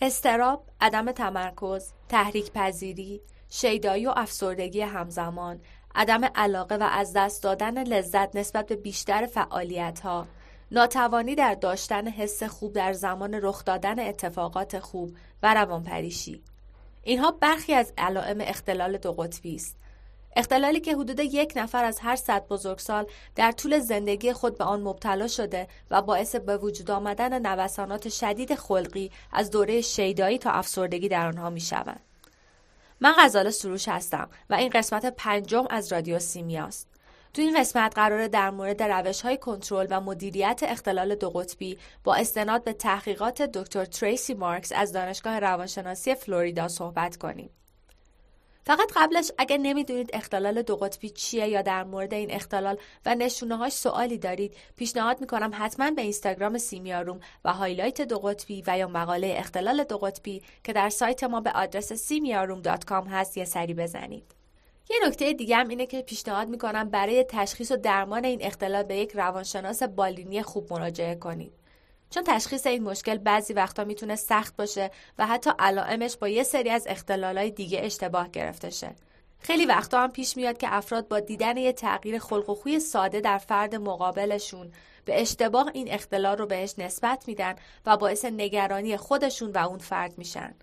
استراب، عدم تمرکز، تحریک پذیری، شیدایی و افسردگی همزمان، عدم علاقه و از دست دادن لذت نسبت به بیشتر فعالیت ها، ناتوانی در داشتن حس خوب در زمان رخ دادن اتفاقات خوب و روانپریشی. اینها برخی از علائم اختلال دو قطبی است. اختلالی که حدود یک نفر از هر صد بزرگسال در طول زندگی خود به آن مبتلا شده و باعث به وجود آمدن نوسانات شدید خلقی از دوره شیدایی تا افسردگی در آنها می شوند. من غزال سروش هستم و این قسمت پنجم از رادیو سیمیاست. تو این قسمت قراره در مورد روش های کنترل و مدیریت اختلال دو قطبی با استناد به تحقیقات دکتر تریسی مارکس از دانشگاه روانشناسی فلوریدا صحبت کنیم. فقط قبلش اگر نمی‌دونید اختلال دو قطبی چیه یا در مورد این اختلال و نشونه هاش سوالی دارید پیشنهاد می‌کنم حتما به اینستاگرام سیمیاروم و highlight دو قطبی و یا مقاله اختلال دو قطبی که در سایت ما به آدرس سیمیاروم.com هست یه سری بزنید. یه نکته دیگه هم اینه که پیشنهاد می‌کنم برای تشخیص و درمان این اختلال به یک روانشناس بالینی خوب مراجعه کنید. چون تشخیص این مشکل بعضی وقتا می‌تونه سخت باشه و حتی علائمش با یه سری از اختلالای دیگه اشتباه گرفته شه. خیلی وقتا هم پیش میاد که افراد با دیدن یه تغییر خلق و خوی ساده در فرد مقابلشون به اشتباه این اختلال رو بهش نسبت میدن و باعث نگرانی خودشون و اون فرد میشن.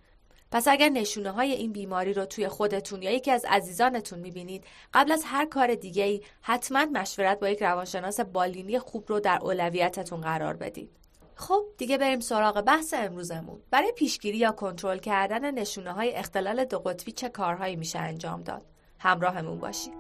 پس اگر نشونه های این بیماری رو توی خودتون یا یکی از عزیزانتون می‌بینید قبل از هر کار دیگه ای حتما مشورت با یک روانشناس بالینی خوب رو در اولویتتون قرار بدید. خب دیگه بریم سراغ بحث امروزمون. برای پیشگیری یا کنترل کردن نشونه های اختلال دو قطبی چه کارهایی میشه انجام داد؟ همراهمون باشید.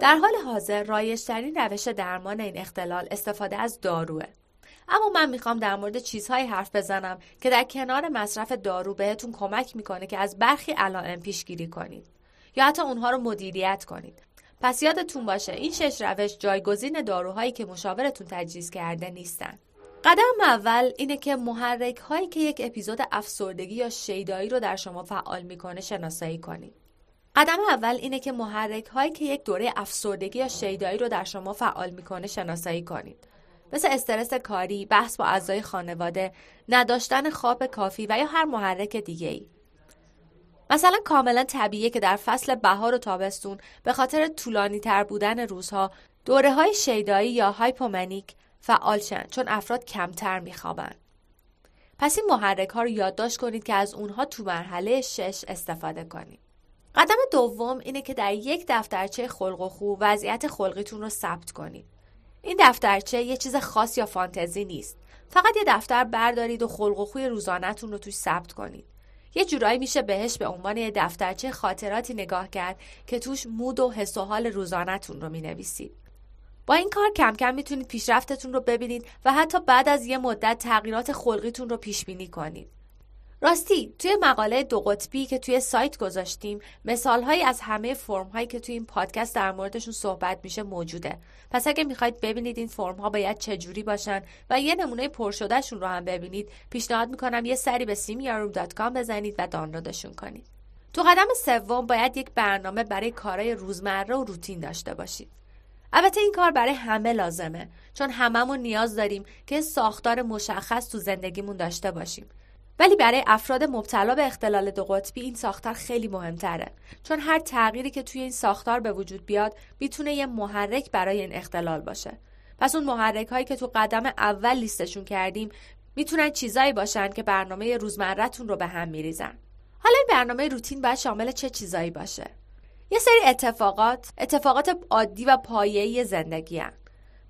در حال حاضر رایجترین روش درمان این اختلال استفاده از داروه. اما من می‌خوام در مورد چیزهایی حرف بزنم که در کنار مصرف دارو بهتون کمک می‌کنه که از برخی علائم پیشگیری کنید. یا حتی اونها رو مدیریت کنید. پس یادتون باشه این شش روش جایگزین داروهایی که مشاورتون تجویز کرده نیستن. قدم اول اینه که محرک هایی که یک اپیزود افسردگی یا شیدایی رو در شما فعال می‌کنه شناسایی کنید. قدم اول اینه که محرک هایی که یک دوره افسردگی یا شیدایی رو در شما فعال می‌کنه شناسایی کنید. مثل استرس کاری، بحث با اعضای خانواده، نداشتن خواب کافی و یا هر محرک دیگه ای. مثلا کاملا طبیعیه که در فصل بهار و تابستون به خاطر طولانی تر بودن روزها دوره های شیدایی یا hypomanic فعال شن چون افراد کمتر میخوابن. پس این محرک ها رو یادداشت کنید که از اونها تو مرحله شش استفاده کنید. قدم دوم اینه که در یک دفترچه خلق و خو وضعیت خلقیتون رو ثبت کنید. این دفترچه یه چیز خاص یا فانتزی نیست. فقط یه دفتر بردارید و خلق و خوی روزانهتون رو توش ثبت کنید. یه جورایی میشه بهش به عنوان یه دفترچه خاطراتی نگاه کرد که توش مود و حس و حال روزانهتون رو می‌نویسید. با این کار کم کم می‌تونید پیشرفتتون رو ببینید و حتی بعد از یه مدت تغییرات خلقیتون رو پیش بینی کنید. راستی توی مقاله دو قطبی که توی سایت گذاشتیم مثال هایی از همه فرم هایی که توی این پادکست در موردشون صحبت میشه موجوده. پس اگه می‌خواید ببینید این فرم ها باید چجوری باشن و یه نمونه پرشدهشون رو هم ببینید پیشنهاد می‌کنم یه سری به simiaroom.com بزنید و دانلودشون کنید. تو قدم سوم باید یک برنامه برای کارهای روزمره و روتین داشته باشید. البته این کار برای همه لازمه چون هممون نیاز داریم که ساختار مشخص تو زندگیمون داشته باشیم. ولی برای افراد مبتلا به اختلال دو قطبی این ساختار خیلی مهمتره. چون هر تغییری که توی این ساختار به وجود بیاد می‌تونه یه محرک برای این اختلال باشه. پس اون محرک هایی که تو قدم اول لیستشون کردیم می‌تونن چیزایی باشن که برنامه روزمرتون رو به هم میریزن. حالا این برنامه روتین باید شامل چه چیزایی باشه؟ یه سری اتفاقات اتفاقات عادی و پایه‌ای زندگی.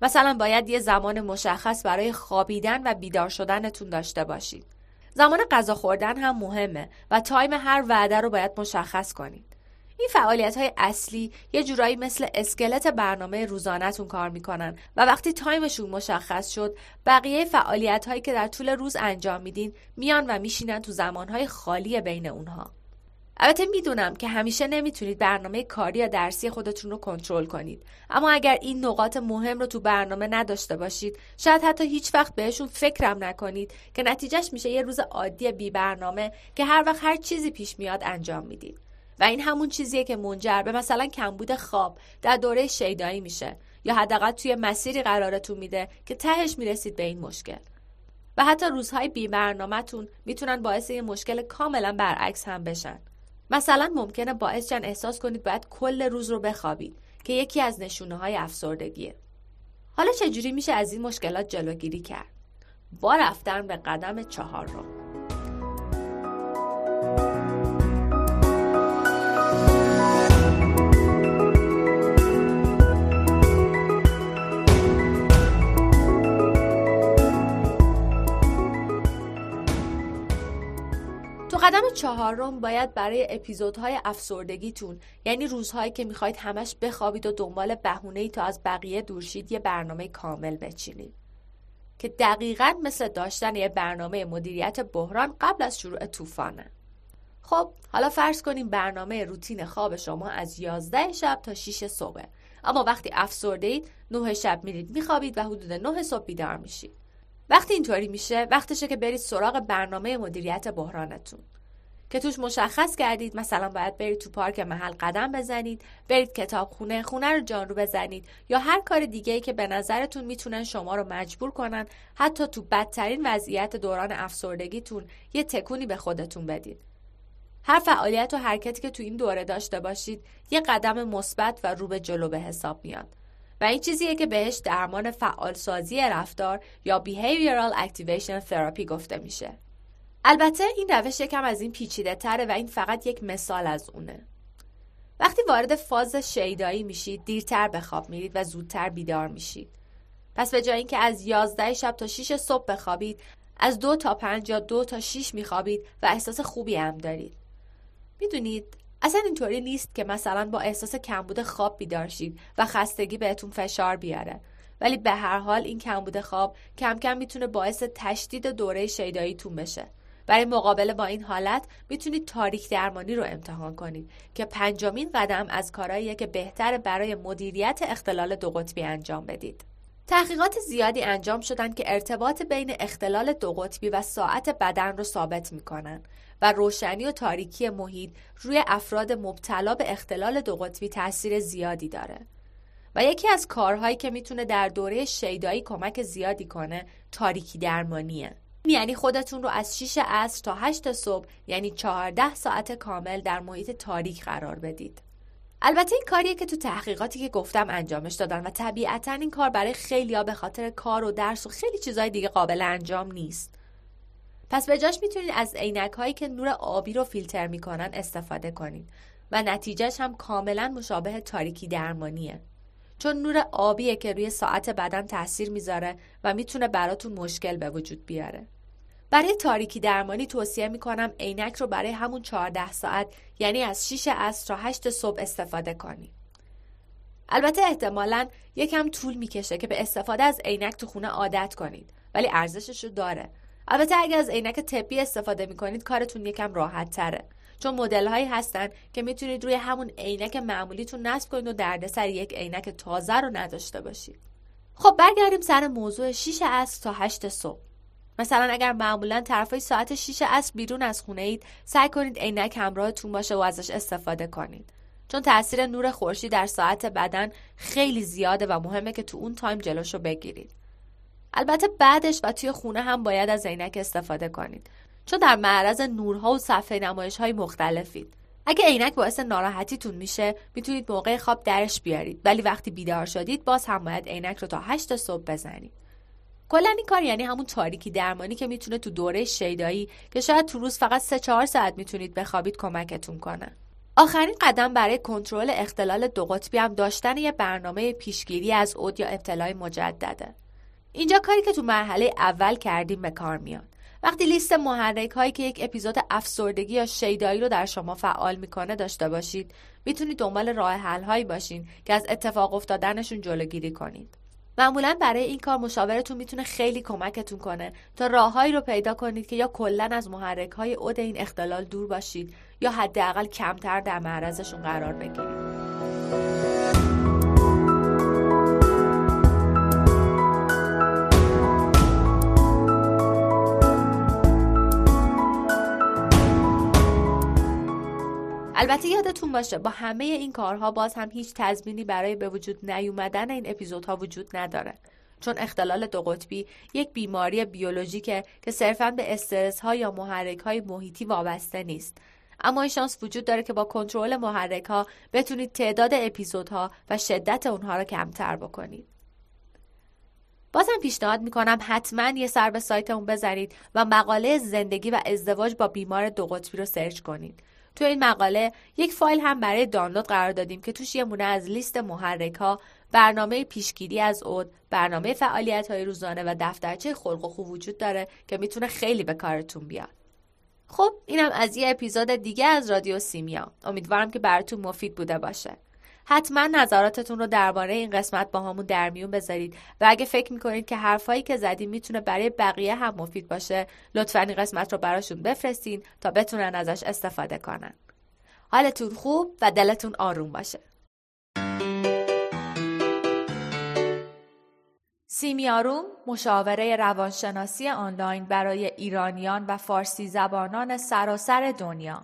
مثلا باید یه زمان مشخص برای خوابیدن و بیدار شدنتون داشته باشید. زمان غذا خوردن هم مهمه و time هر وعده رو باید مشخص کنید. این فعالیت های اصلی یه جورایی مثل اسکلت برنامه روزانهتون کار می‌کنن و وقتی time شون مشخص شد بقیه فعالیت هایی که در طول روز انجام میدین میان و میشینن تو زمانهای خالی بین اونها. البته می‌دونم که همیشه نمی‌تونید برنامه کاری یا درسی خودتون رو کنترل کنید. اما اگر این نقاط مهم رو تو برنامه نداشته باشید شاید حتی هیچ وقت بهشون فکرم نکنید که نتیجهش میشه یه روز عادی بی برنامه که هر وقت هر چیزی پیش میاد انجام می‌دید. و این همون چیزیه که منجر به مثلا کمبود خواب در دوره شیدایی میشه یا حداقل توی مسیری قرارتون میده که تهش می‌رسید به این مشکل. و حتی روزهای بی برنامهتون می‌تونن باعث یه مشکل کاملا برعکس هم بشن. مثلا ممکنه باعث چن احساس کنید باید کل روز رو بخوابید که یکی از نشونه های افسردگیه حالا چجوری میشه از این مشکلات جلوگیری کرد؟ با رفتن به قدم چهار رو قدم چهارم باید برای اپیزودهای افسردگیتون یعنی روزهایی که می‌خواید همش بخوابید و دنبال بهونه تا از بقیه دورشید یه برنامه کامل بچینید. که دقیقا مثل داشتن یه برنامه مدیریت بحران قبل از شروع طوفانه. خب حالا فرض کنیم برنامه روتین خواب شما از 11 شب تا 6 صبح. اما وقتی افسرده اید 9 شب میرید میخوابید و حدود 9 صبح بیدار میشید. وقتی اینطوری میشه وقتشه که برید سراغ برنامه مدیریت بحرانتون. که توش مشخص کردید مثلا باید برید تو پارک محل قدم بزنید برید کتاب خونه خونه رو جان رو بزنید یا هر کار دیگه ای که به نظرتون می‌تونن شما رو مجبور کنن حتی تو بدترین وضعیت دوران افسردگیتون یه تکونی به خودتون بدید. هر فعالیت و حرکتی که تو این دوره داشته باشید یه قدم مثبت و رو به جلو به حساب میاد. و این چیزیه که بهش درمان فعالسازی رفتار یا Behavioral Activation Therapy گفته میشه. البته این روش یکم از این پیچیده تره و این فقط یک مثال از اونه. وقتی وارد فاز شیدایی میشید دیرتر به خواب میرید و زودتر بیدار میشید. پس به جای اینکه از 11 شب تا 6 صبح بخوابید از دو تا پنج یا دو تا 6 میخوابید و احساس خوبی هم دارید. می‌دونید اصلا اینطوری نیست که مثلا با احساس کمبود خواب بیدار شید و خستگی بهتون فشار بیاره. ولی به هر حال این کمبود خواب کم کم می‌تونه باعث تشدید دوره شیداییتون بشه. برای مقابله با این حالت می‌تونید تاریک درمانی رو امتحان کنید که پنجمین قدم از کارهاییه که بهتر برای مدیریت اختلال دو قطبی انجام بدید. تحقیقات زیادی انجام شدن که ارتباط بین اختلال دو قطبی و ساعت بدن رو ثابت می‌کنن و روشنی و تاریکی محیط روی افراد مبتلا به اختلال دو قطبی تاثیر زیادی داره. و یکی از کارهایی که می‌تونه در دوره شیدایی کمک زیادی کنه تاریکی درمانیه. یعنی خودتون رو از 6 عصر تا 8 صبح یعنی 14 ساعت کامل در محیط تاریک قرار بدید. البته این کاریه که تو تحقیقاتی که گفتم انجامش دادن و طبیعتا این کار برای خیلیا به خاطر کار و درس و خیلی چیزهای دیگه قابل انجام نیست. پس به جاش می‌تونید از عینک هایی که نور آبی رو فیلتر می‌کنن استفاده کنید و نتیجهش هم کاملا مشابه تاریکی درمانیه. چون نور آبیه که روی ساعت بدن تاثیر می‌ذاره و می‌تونه براتون مشکل به وجود بیاره. برای تاریکی درمانی توصیه می‌کنم عینک رو برای همون 14 ساعت یعنی از 6 عصر تا 8 صبح استفاده کنید. البته احتمالا یکم طول می‌کشه که به استفاده از عینک تو خونه عادت کنید ولی ارزشش رو داره. البته اگر از عینک طبی استفاده می‌کنید کارتون یکم راحت تره. چون مدل هایی هستن که می‌تونید روی همون عینک معمولیتون نصب کنید و دردسر یک عینک تازه رو نداشته باشید. خب برگردیم سر موضوع 6 عصر تا 8 صبح. مثلا اگر معمولا طرفای ساعت 6 عصر بیرون از خونه اید سعی کنید عینک همراهتون باشه و ازش استفاده کنید. چون تاثیر نور خورشید در ساعت بدن خیلی زیاده و مهمه که تو اون تایم جلوشو بگیرید. البته بعدش و توی خونه هم باید از عینک استفاده کنید. چون در معرض نورها و صفحه نمایش های مختلفید. اگه عینک باعث ناراحتیتون میشه می‌تونید موقع خواب درش بیارید. ولی وقتی بیدار شدید باز هم باید عینک رو تا 8 صبح بزنید. کلا این کار یعنی همون تاریکی درمانی که می‌تونه تو دوره شیدایی که شاید تو روز فقط 3 4 ساعت می‌تونید بخوابید کمکتون کنه. آخرین قدم برای کنترل اختلال دو قطبی هم داشتن یه برنامه پیشگیری از اود یا ابتلای مجدده. اینجا کاری که تو مرحله اول کردیم به کار میاد. وقتی لیست محرک هایی که یک اپیزود افسردگی یا شیدایی رو در شما فعال می‌کنه داشته باشید می‌تونید دنبال راه حل هایی باشین که از اتفاق افتادنشون جلوگیری کنید معمولا برای این کار مشاورتون می‌تونه خیلی کمکتون کنه تا راههایی رو پیدا کنید که یا کلا از محرک های عود این اختلال دور باشید یا حداقل کمتر در معرضشون قرار بگیرید. البته یادتون باشه با همه این کارها باز هم هیچ تضمینی برای به وجود نیومدن این اپیزودها وجود نداره. چون اختلال دو قطبی یک بیماری بیولوژیکه که صرفا به استرس ها یا محرک های محیطی وابسته نیست. اما این شانس وجود داره که با کنترل محرک ها بتونید تعداد اپیزودها و شدت اونها رو کمتر بکنید. بازم پیشنهاد می‌کنم حتما یه سر به سایتمون بزنید و مقاله زندگی و ازدواج با بیمار دو قطبی رو سرچ کنید. تو این مقاله یک فایل هم برای دانلود قرار دادیم که توش یه مونه از لیست محرک ها برنامه پیشگیری از اود برنامه فعالیت های روزانه و دفترچه خلق و خو وجود داره که می‌تونه خیلی به کارتون بیاد. خب اینم از یه اپیزود دیگه از رادیو سیمیا. امیدوارم که براتون مفید بوده باشه. حتما نظراتتون رو درباره این قسمت با همون در میون بذارید و اگه فکر می‌کنید که حرفایی که زدیم می‌تونه برای بقیه هم مفید باشه لطفا این قسمت رو براشون بفرستین تا بتونن ازش استفاده کنن. حالتون خوب و دلتون آروم باشه. سیمیاروم مشاوره روانشناسی آنلاین برای ایرانیان و فارسی زبانان سراسر دنیا.